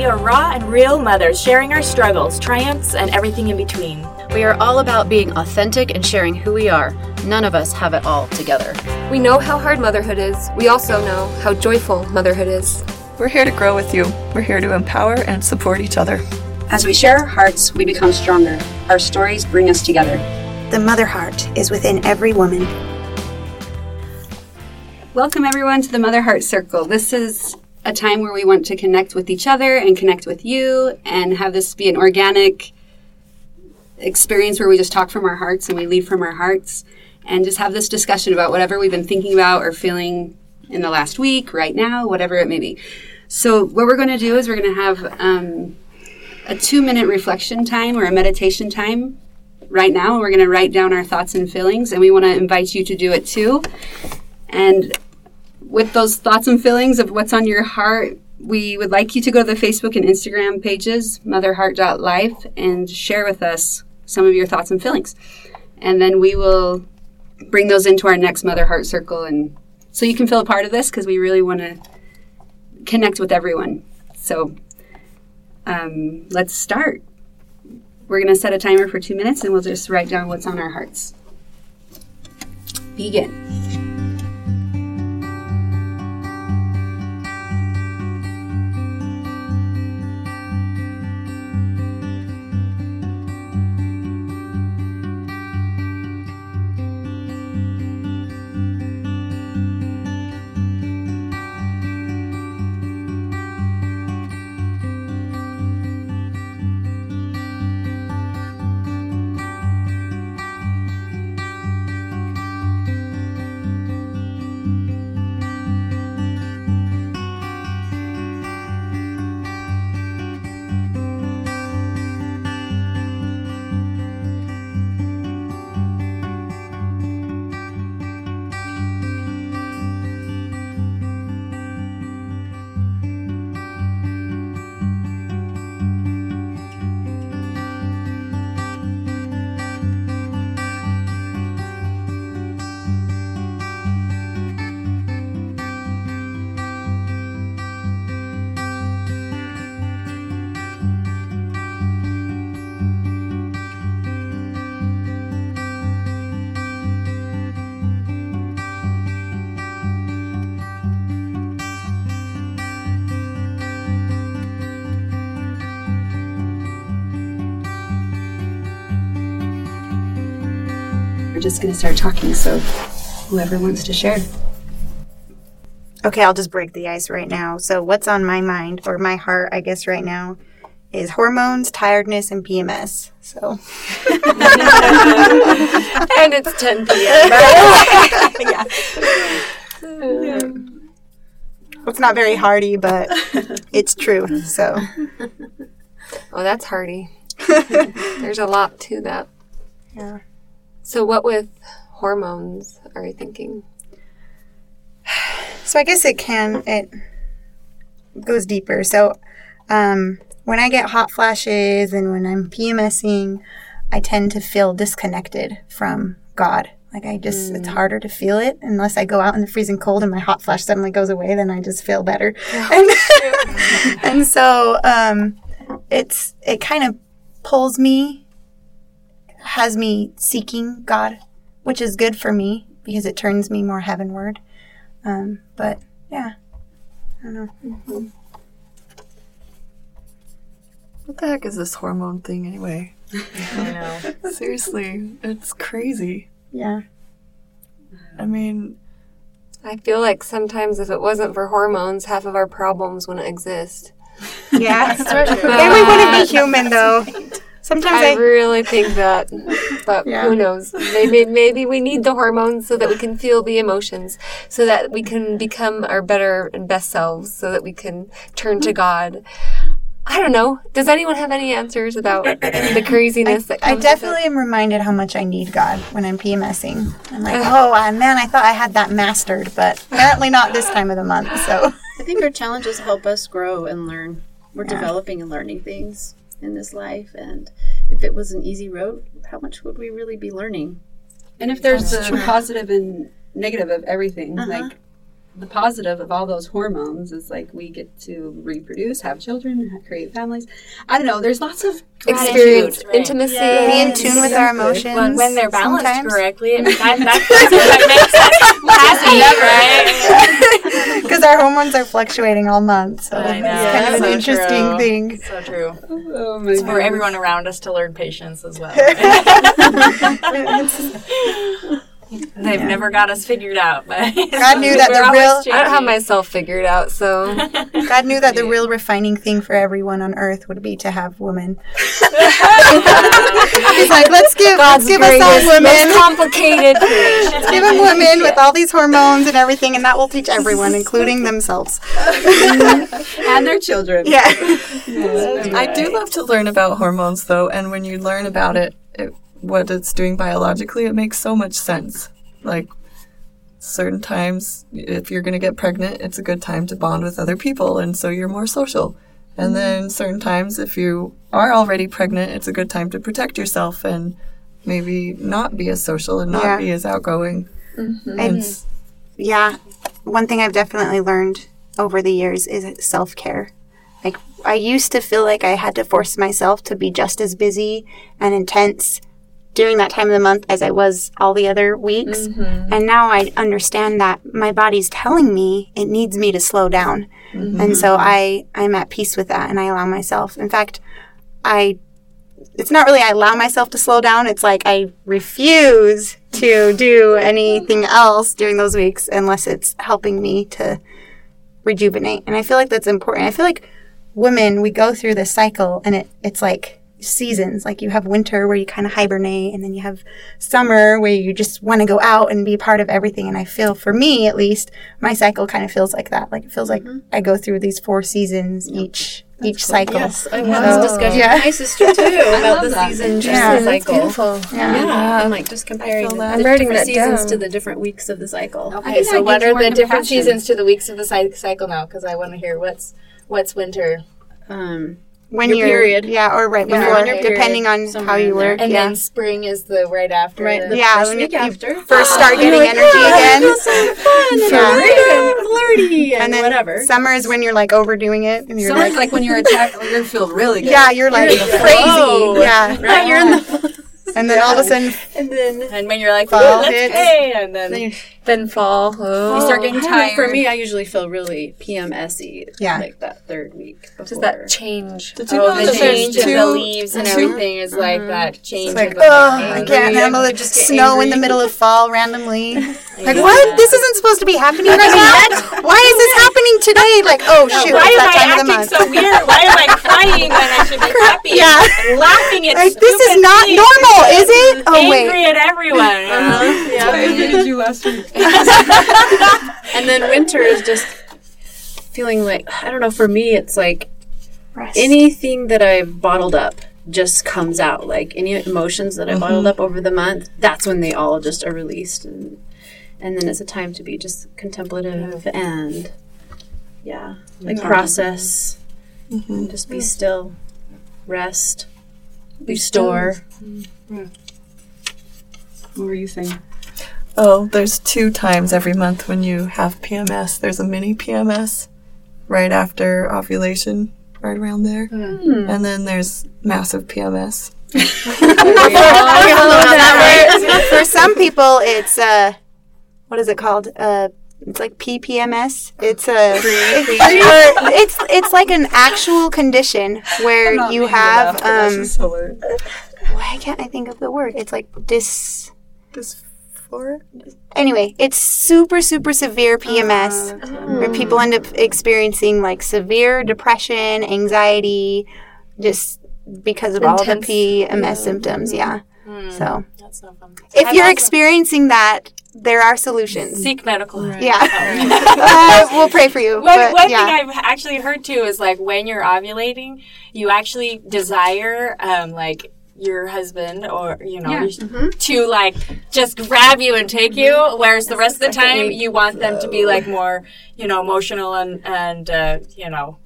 We are raw and real mothers sharing our struggles, triumphs, and everything in between. We are all about being authentic and sharing who we are. None of us have it all together. We know how hard motherhood is. We also know how joyful motherhood is. We're here to grow with you. We're here to empower and support each other. As we share our hearts, we become stronger. Our stories bring us together. The mother heart is within every woman. Welcome, everyone, to the Mother Heart Circle. This is a time where we want to connect with each other and connect with you and have this be an organic experience where we just talk from our hearts and we leave from our hearts and just have this discussion about whatever we've been thinking about or feeling in the last week, right now, whatever it may be. So, what we're going to do is we're going to have um, a two minute reflection time or a meditation time right now, we're going to write down our thoughts and feelings, and we want to invite you to do it too. And with those thoughts and feelings of what's on your heart, we would like you to go to the Facebook and Instagram pages, motherheart.life, and share with us some of your thoughts and feelings. And then we will bring those into our next Mother Heart Circle. And so you can feel a part of this because we really want to connect with everyone. So um, let's start. We're going to set a timer for two minutes and we'll just write down what's on our hearts. Begin. We're just going to start talking, so whoever wants to share. Okay, I'll just break the ice right now. So, what's on my mind or my heart, I guess, right now is hormones, tiredness, and PMS. So, and it's 10 p.m. yeah. It's not very hardy, but it's true. So, oh, that's hardy. There's a lot to that. Yeah. So, what with hormones are you thinking? So, I guess it can, it goes deeper. So, um, when I get hot flashes and when I'm PMSing, I tend to feel disconnected from God. Like I just, mm. it's harder to feel it unless I go out in the freezing cold and my hot flash suddenly goes away. Then I just feel better. Oh, and, and so um, it's it kind of pulls me has me seeking God, which is good for me because it turns me more heavenward. Um, but yeah, I don't know. Mm-hmm. What the heck is this hormone thing anyway? I know. Seriously, it's crazy. Yeah. I mean, I feel like sometimes if it wasn't for hormones, half of our problems wouldn't exist. Yeah, and we wouldn't be human though. Sometimes I, I, really think that, but yeah. who knows? Maybe maybe we need the hormones so that we can feel the emotions, so that we can become our better and best selves, so that we can turn to mm-hmm. God. I don't know. Does anyone have any answers about the craziness I, that I definitely am reminded how much I need God when I'm PMSing. I'm like, oh uh, man, I thought I had that mastered, but apparently not this time of the month. So I think our challenges help us grow and learn. We're yeah. developing and learning things in this life. And if it was an easy road, how much would we really be learning? And if there's a positive and negative of everything, uh-huh. like the positive of all those hormones is like we get to reproduce, have children, create families. I don't know. There's lots of Experience, right. intimacy. Be in tune with our emotions. When, when they're balanced sometimes. correctly, I mean, that, that, that makes us happy, right? Because our hormones are fluctuating all month. So it's know. kind of an So interesting true. thing. So true. oh my For everyone around us to learn patience as well. They've never got us figured out, but God knew that the always real- I don't have myself figured out, so God knew that the real refining thing for everyone on earth would be to have women. He's like, let's give, let's give us all women. complicated creation. Let's give them women with all these hormones and everything, and that will teach everyone, including themselves. Mm-hmm. and their children. Yeah. I do love to learn about hormones, though, and when you learn about it, it, what it's doing biologically, it makes so much sense. Like, certain times, if you're going to get pregnant, it's a good time to bond with other people, and so you're more social. And mm-hmm. then certain times, if you are already pregnant, it's a good time to protect yourself and maybe not be as social and not Yeah. be as outgoing. Mm-hmm. And yeah. One thing I've definitely learned over the years is self care. Like, I used to feel like I had to force myself to be just as busy and intense during that time of the month as I was all the other weeks. Mm-hmm. And now I understand that my body's telling me it needs me to slow down. Mm-hmm. And so I, I'm at peace with that and I allow myself. In fact, I it's not really I allow myself to slow down. It's like I refuse to do anything else during those weeks unless it's helping me to rejuvenate. And I feel like that's important. I feel like women, we go through this cycle and it, it's like seasons. Like you have winter where you kind of hibernate and then you have summer where you just want to go out and be part of everything. And I feel for me, at least, my cycle kind of feels like that. Like it feels like I go through these four seasons each, each cycle. Yes, I had this discussion Yeah. with my sister too about the season Yeah. yeah. cycle. Beautiful. Yeah, I'm like just comparing the, the different that seasons down. to the different weeks of the cycle. Okay, so what are more the different seasons to the weeks of the cycle now? Because I want to hear what's what's winter, Um, when Your you're period. yeah, or right Yeah, before, on depending on somewhere how you in work. and yeah, then spring is the right after. right, the the, Yeah, first when week you- you after. first start getting like, energy "Oh, again. I so fun and Yeah. and flirty and, and then whatever. summer is when you're like overdoing it, and you're Summer's like, like when you're attacked, you're feel really good. yeah, you're like crazy, flow. yeah, right, you're in the and then all of a sudden, and then and when you're like, Fall let's hits. pay," and then Then fall. Oh. You Oh. start getting I know, tired. For me, I usually feel really PMSy. Yeah. like that third week. Before. Just that change. Did you oh, know the change there's of two, the leaves and two- everything is like mm-hmm. that change. it's like, of the oh, I can't handle it. Just get Snow in the middle of fall randomly. Like, Yeah. what? This isn't supposed to be happening right now. Why is this happening today? Like, oh shoot, Why it's am that time I of the acting month. so weird? Why am I crying when I should be happy? Yeah. laughing at Like, this is not things. normal, is it? Oh Angry wait, at everyone. Uh-huh. I hated you last week. and then winter is just feeling like I don't know. For me, it's like Rest. anything that I've bottled up just comes out. Like any emotions that I bottled up over the month, that's when they all just are released, and and then it's a time to be just contemplative and yeah, like process, and just be still, rest, be restore. What were you saying? Oh, there's two times every month when you have PMS. There's a mini PMS right after ovulation, right around there. And then there's massive PMS. For some people, it's uh, what is it called? Uh, it's like PPMS. It's a it's it's like an actual condition where you have um. Why can't I think of the word? It's like dis. Dysphoria? Anyway, it's super super severe PMS where people end up experiencing like severe depression, anxiety, just because of all the Intense. PMS symptoms. Yeah. So That's if I've you're also- experiencing that, there are solutions. Seek medical help. Yeah. uh, we'll pray for you. One, but one yeah. thing I've actually heard too is like when you're ovulating, you actually desire um, like your husband or you know you- to like just grab you and take you, whereas the rest of the time you want them to be like more you know emotional and and uh, you know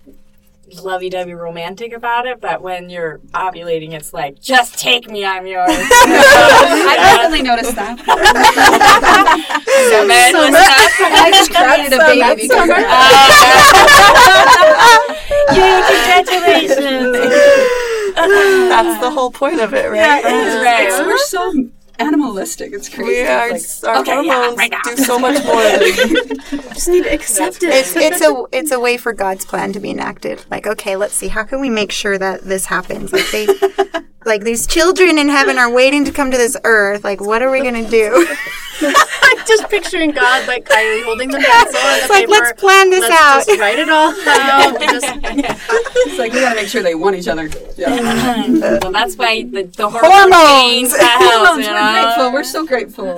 lovey-dovey romantic about it. But when you're ovulating, it's like just take me, I'm yours. I definitely noticed that. so then. I just grab wanted a baby because of Yay, congratulations. That's the whole point of it, right? Right. It's- we're so animalistic. It's crazy. We are, It's our okay, yeah, hormones right do so much more than just need to accept it. It's it's a it's a way for God's plan to be enacted. Like, okay, let's see, how can we make sure that this happens? Like they like these children in heaven are waiting to come to this earth. Like, what are we gonna do? I'm just picturing God like Kylie holding the pencil and the like, paper. let's plan this Let's out. just write it all out. Just it's like we gotta make sure they want each other. Yeah. well, that's why the, the Hormones. hormones. The house, Hormones, you we're grateful. We're so grateful.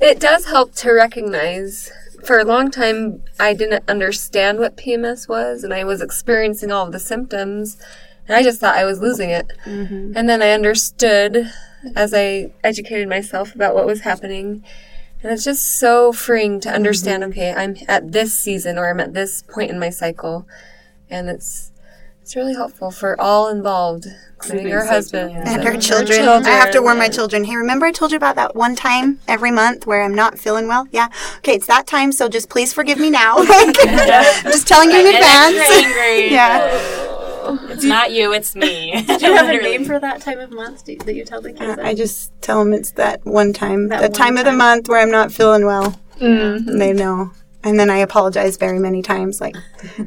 It does help to recognize. For a long time, I didn't understand what PMS was, and I was experiencing all of the symptoms, and I just thought I was losing it. Mm-hmm. And then I understood as I educated myself about what was happening. And it's just so freeing to understand, mm-hmm. okay, I'm at this season or I'm at this point in my cycle. And it's it's really helpful for all involved, including your husband. and our children. I have to warn my children. Hey, remember I told you about that one time every month where I'm not feeling well? Yeah. Okay, it's that time, so just please forgive me now. Like, just telling you in advance. angry. yeah. It's not you, it's me. do you have a name for that time of month you- that you tell the kids? Uh, I just tell them it's that one time, That the one time of the month where I'm not feeling well. And they know. And then I apologize very many times, like,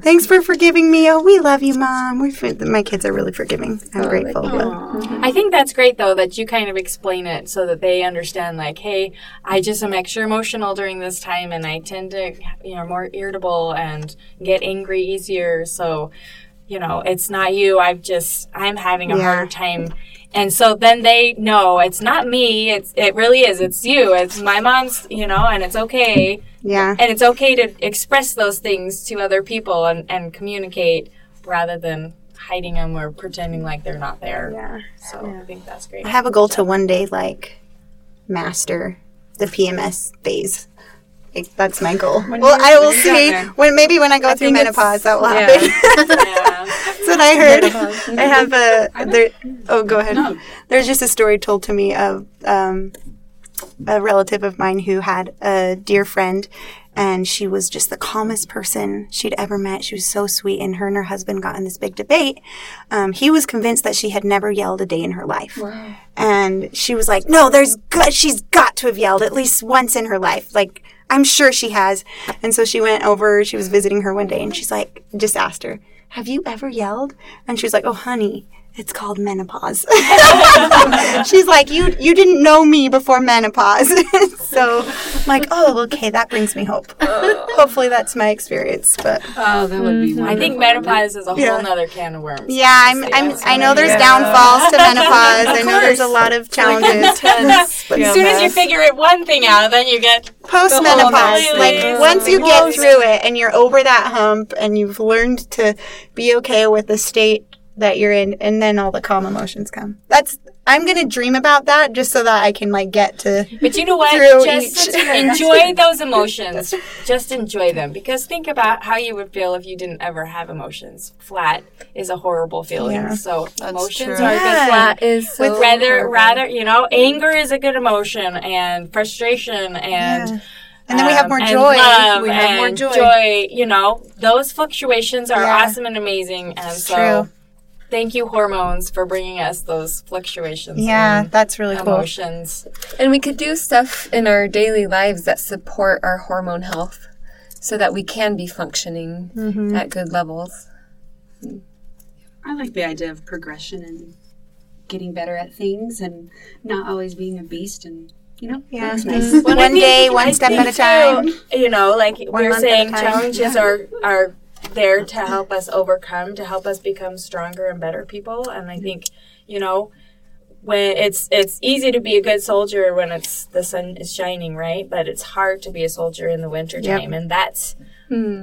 "Thanks for forgiving me. Oh, we love you, mom. We my kids are really forgiving. I'm oh, grateful." but- I think that's great though that you kind of explain it so that they understand like, hey, I just am extra emotional during this time and I tend to you know more irritable and get angry easier. So, you know, it's not you. I've just I'm having a Yeah. hard time. And so then they know it's not me. It's it really is. It's you. It's my mom's, you know, and it's okay. yeah. And it's okay to express those things to other people and, and communicate rather than hiding them or pretending like they're not there. Yeah. So I think that's great. I have a goal to one day like master the PMS phase. Like, that's my goal. well, I will see when maybe when I go through menopause that will happen. yeah. That's what I heard. I have a there. Oh, go ahead. There's just a story told to me of um, a relative of mine who had a dear friend, and she was just the calmest person she'd ever met. She was so sweet, and her and her husband got in this big debate. Um, he was convinced that she had never yelled a day in her life, and she was like, "No, there's good. She's got to have yelled at least once in her life. Like." I'm sure she has. And so she went over, she was visiting her one day, and she's like, just asked her, Have you ever yelled? And she was like, Oh, honey, it's called menopause. she's like, You you didn't know me before menopause. so I'm like, oh, okay, that brings me hope. Hopefully that's my experience. But Oh, that would be I think menopause is a whole Yeah. nother can of worms. yeah, I'm, I'm I know there's downfalls to menopause. I know there's a lot of challenges. But As soon as you figure it one thing out, then you get post menopause like once you get through it and you're over that hump and you've learned to be okay with the state that you're in and then all the calm emotions come. That's i'm gonna dream about that just so that i can like get to But you know what? Just each. enjoy those emotions. Just enjoy them. Because think about how you would feel if you didn't ever have emotions. Flat is a horrible feeling. Yeah. So emotions true. are a good. Flat is so With rather, horrible. rather, you know, anger is a good emotion, and frustration, and Yeah. and then we have um, more and joy love we have more and joy, You know, those fluctuations are Yeah. awesome and amazing, and so true. Thank you hormones for bringing us those fluctuations. yeah that's really cool emotions. And we could do stuff in our daily lives that support our hormone health so that we can be functioning Mm-hmm. at good levels. I like the idea of progression and getting better at things and not always being a beast and you know Yeah. that's nice. Well, I one think- day I one step at a time so, you know, like One we're month at a saying, time. challenges are are there to help us overcome, to help us become stronger and better people. And I think, you know, when it's it's easy to be a good soldier when it's the sun is shining, right? But it's hard to be a soldier in the winter time, and that's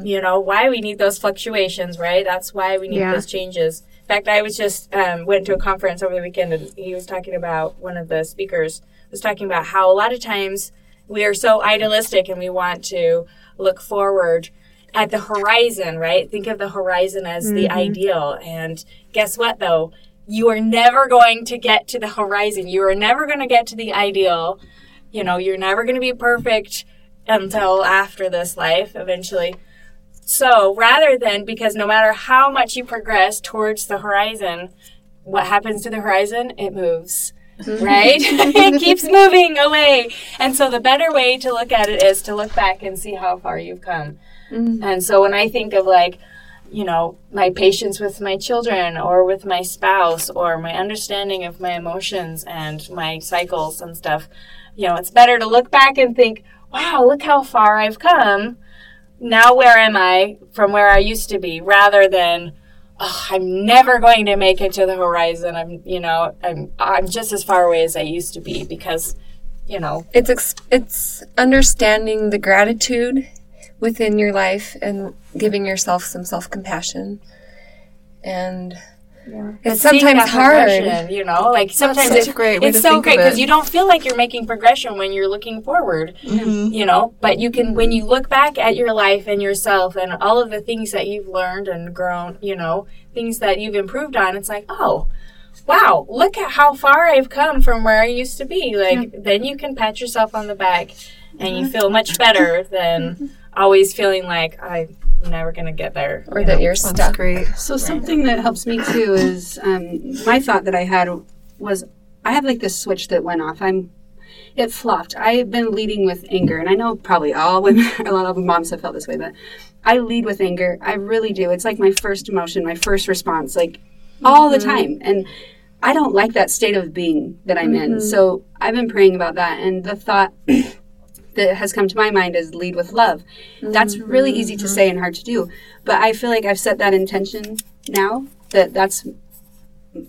you know why we need those fluctuations, right? That's why we need Yeah. those changes. In fact, I was just um, went to a conference over the weekend, and he was talking about one of the speakers was talking about how a lot of times we are so idealistic and we want to look forward at the horizon, right? Think of the horizon as the mm-hmm. ideal. And guess what, though? You are never going to get to the horizon. You are never going to get to the ideal. You know, you're never going to be perfect until after this life eventually. So rather than, because no matter how much you progress towards the horizon, what happens to the horizon? It moves. Mm-hmm. Right? it keeps moving away. And so the better way to look at it is to look back and see how far you've come. Mm-hmm. And so when I think of like, you know, my patience with my children or with my spouse or my understanding of my emotions and my cycles and stuff, you know, it's better to look back and think, wow, look how far I've come. Now, where am I from where I used to be? Rather than, oh, I'm never going to make it to the horizon. I'm, you know, I'm, I'm just as far away as I used to be because, you know, it's ex- it's understanding the gratitude within your life and giving yourself some self compassion and yeah. It's sometimes hard, you know. Like sometimes it's great. It's so great because you don't feel like you're making progression when you're looking forward, mm-hmm. you know. But you can when you look back at your life and yourself and all of the things that you've learned and grown, you know, things that you've improved on. It's like, oh, wow, look at how far I've come from where I used to be. Like yeah. then you can pat yourself on the back, and you mm-hmm. feel much better than always feeling like I'm never going to get there. Or you that know? you're stuck. great. So right. something that helps me too is um, my thought that I had was I have like this switch that went off. I'm it flopped. I've been leading with anger, and I know probably all women, a lot of moms have felt this way, but I lead with anger. I really do. It's like my first emotion, my first response, like all mm-hmm. the time. And I don't like that state of being that I'm mm-hmm. in. So I've been praying about that, and the thought that has come to my mind is lead with love. Mm-hmm. That's really easy to say and hard to do, but I feel like I've set that intention now that that's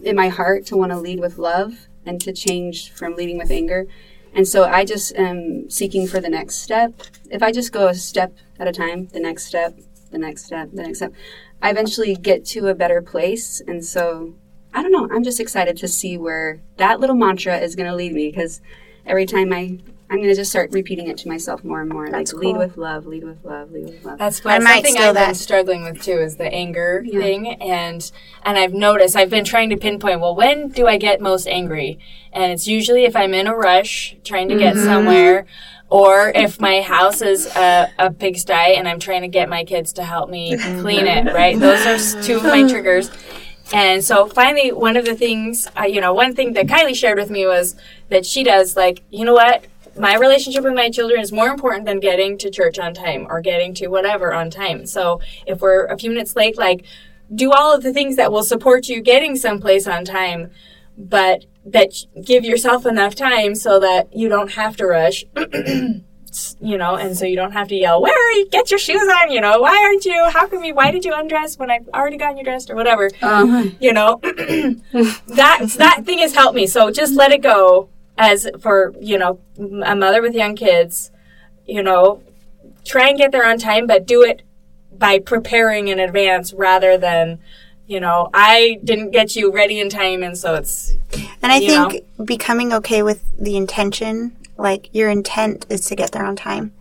in my heart to want to lead with love and to change from leading with anger. And so I just am seeking for the next step. If I just go a step at a time, the next step, the next step, the next step, I eventually get to a better place. And so I don't know, I'm just excited to see where that little mantra is going to lead me because every time I I'm going to just start repeating it to myself more and more. That's like cool. lead with love, lead with love, lead with love. That's what something I've that. been struggling with too is the anger yeah. thing, and and I've noticed I've been trying to pinpoint. Well, when do I get most angry? And it's usually if I'm in a rush trying to get mm-hmm. somewhere, or if my house is a, a pigsty and I'm trying to get my kids to help me clean it. Right, those are two of my triggers. And so finally, one of the things, uh, you know, one thing that Kylie shared with me was that she does, like, you know what? My relationship with my children is more important than getting to church on time or getting to whatever on time. So if we're a few minutes late, like do all of the things that will support you getting someplace on time, but that give yourself enough time so that you don't have to rush. you know, and so you don't have to yell, "Where are you? Get your shoes on!" You know, why aren't you? How come you? Why did you undress when I've already gotten you dressed or whatever? Uh-huh. You know, that that thing has helped me. So just let it go as for you know a mother with young kids you know try and get there on time but do it by preparing in advance rather than you know i didn't get you ready in time and so it's and i think know. becoming okay with the intention like your intent is to get there on time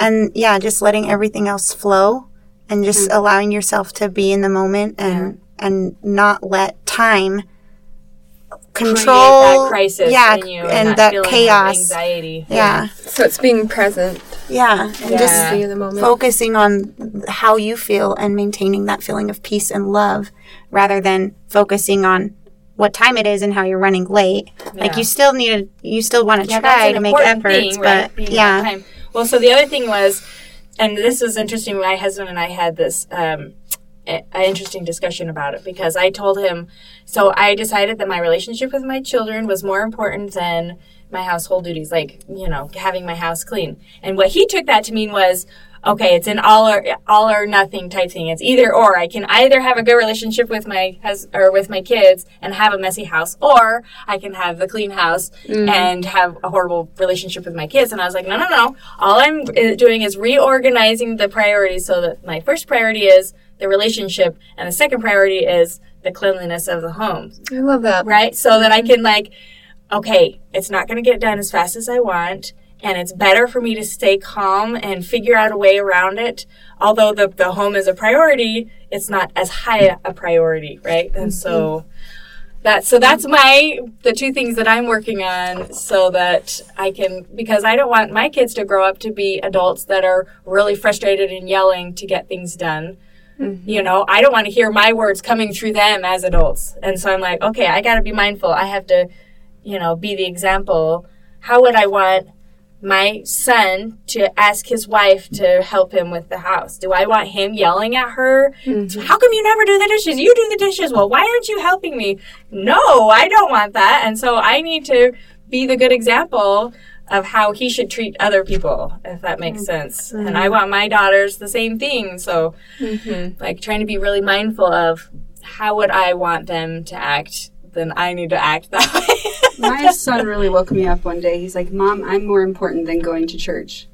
and yeah just letting everything else flow and just mm-hmm. allowing yourself to be in the moment and yeah. and not let time control that crisis yeah, and, and that, that chaos anxiety yeah. yeah. so it's being present yeah and yeah. just be in the moment focusing on how you feel and maintaining that feeling of peace and love rather than focusing on what time it is and how you're running late yeah. like you still need to you still want to try to make efforts thing, but right? yeah well so the other thing was and this is interesting my husband and i had this um, an interesting discussion about it because I told him, so I decided that my relationship with my children was more important than my household duties, like, you know, having my house clean. And what he took that to mean was, okay, it's an all or all or nothing type thing. It's either or. I can either have a good relationship with my hus- or with my kids and have a messy house, or I can have the clean house mm. and have a horrible relationship with my kids. And I was like, no, no, no. All I'm uh, doing is reorganizing the priorities so that my first priority is the relationship, and the second priority is the cleanliness of the home. I love that. Right? So that I can like, okay, it's not going to get done as fast as I want, and it's better for me to stay calm and figure out a way around it. Although the, the home is a priority, it's not as high a priority, right? And mm-hmm. so that so that's my the two things that I'm working on so that I can because I don't want my kids to grow up to be adults that are really frustrated and yelling to get things done. Mm-hmm. You know, I don't want to hear my words coming through them as adults. And so I'm like, okay, I got to be mindful. I have to, you know, be the example. How would I want my son to ask his wife to help him with the house? Do I want him yelling at her? Mm-hmm. How come you never do the dishes? You do the dishes. Well, why aren't you helping me? No, I don't want that. And so I need to be the good example of how he should treat other people, if that makes mm-hmm. sense. Mm-hmm. And I want my daughters the same thing. So, mm-hmm. like, trying to be really mindful of how would I want them to act then I need to act that way. My son really woke me up one day. He's like, Mom, I'm more important than going to church.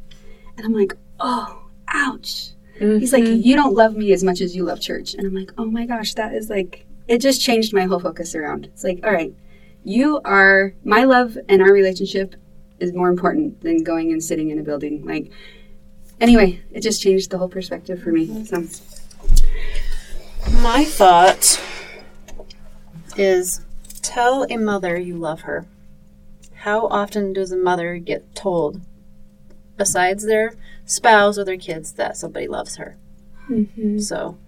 And I'm like, Oh, ouch. Mm-hmm. He's like, You don't love me as much as you love church. And I'm like, Oh my gosh, that is like, it just changed my whole focus around. It's like, All right, you are, my love and our relationship is more important than going and sitting in a building. Like, anyway, it just changed the whole perspective for me. So, my thought is Tell a mother you love her. How often does a mother get told, besides their spouse or their kids, that somebody loves her? Mm-hmm. So,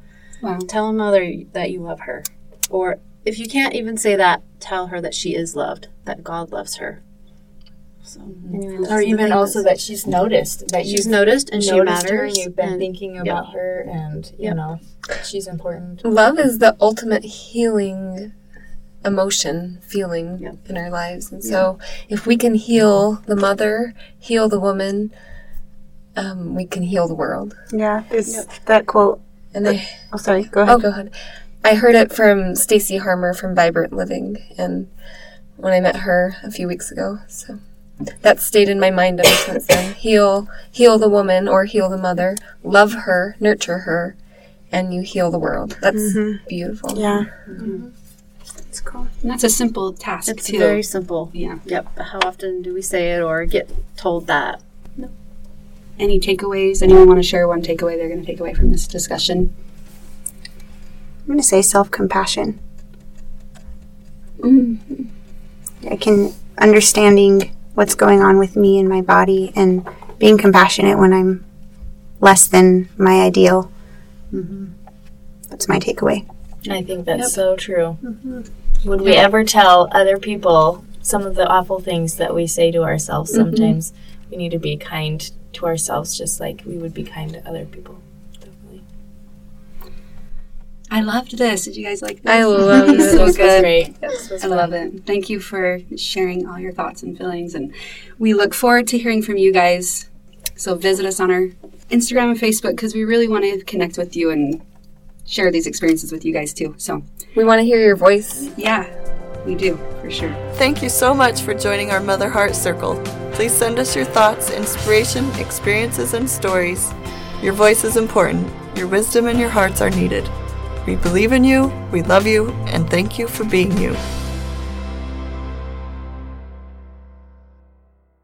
wow. tell a mother that you love her. Or if you can't even say that, tell her that she is loved, that God loves her. So, anyway, or even also that she's noticed that she's noticed and she matters. Her and you've been and, thinking about yep. her, and you yep. know she's important. Love is the ultimate healing emotion, feeling yeah. in our lives. And so, if we can heal the mother, heal the woman, um, we can heal the world. Yeah, there's yep. that quote. And I, oh, sorry, go ahead. Oh, go ahead. I heard it from Stacy Harmer from Vibrant Living, and when I met her a few weeks ago, so that stayed in my mind ever since then. Heal, heal the woman or heal the mother. Love her, nurture her, and you heal the world. That's mm-hmm. beautiful. Yeah. Mm-hmm. That's cool. And that's a simple task it's too. very simple. Yeah. Yep. How often do we say it or get told that? No. Any takeaways? Anyone want to share one takeaway they're going to take away from this discussion? I'm going to say self compassion. Mm-hmm. I can understanding what's going on with me and my body and being compassionate when I'm less than my ideal. Mm-hmm. That's my takeaway. I think that's yep. so true. Mm-hmm. Would we ever tell other people some of the awful things that we say to ourselves? Mm-hmm. Sometimes we need to be kind to ourselves, just like we would be kind to other people. Definitely. I loved this. Did you guys like this? I love it. it was good. great. I love it. Thank you for sharing all your thoughts and feelings, and we look forward to hearing from you guys. So visit us on our Instagram and Facebook because we really want to connect with you and share these experiences with you guys too. So we want to hear your voice. Yeah, we do for sure. Thank you so much for joining our Mother Heart Circle. Please send us your thoughts, inspiration, experiences, and stories. Your voice is important. Your wisdom and your hearts are needed. We believe in you, we love you, and thank you for being you.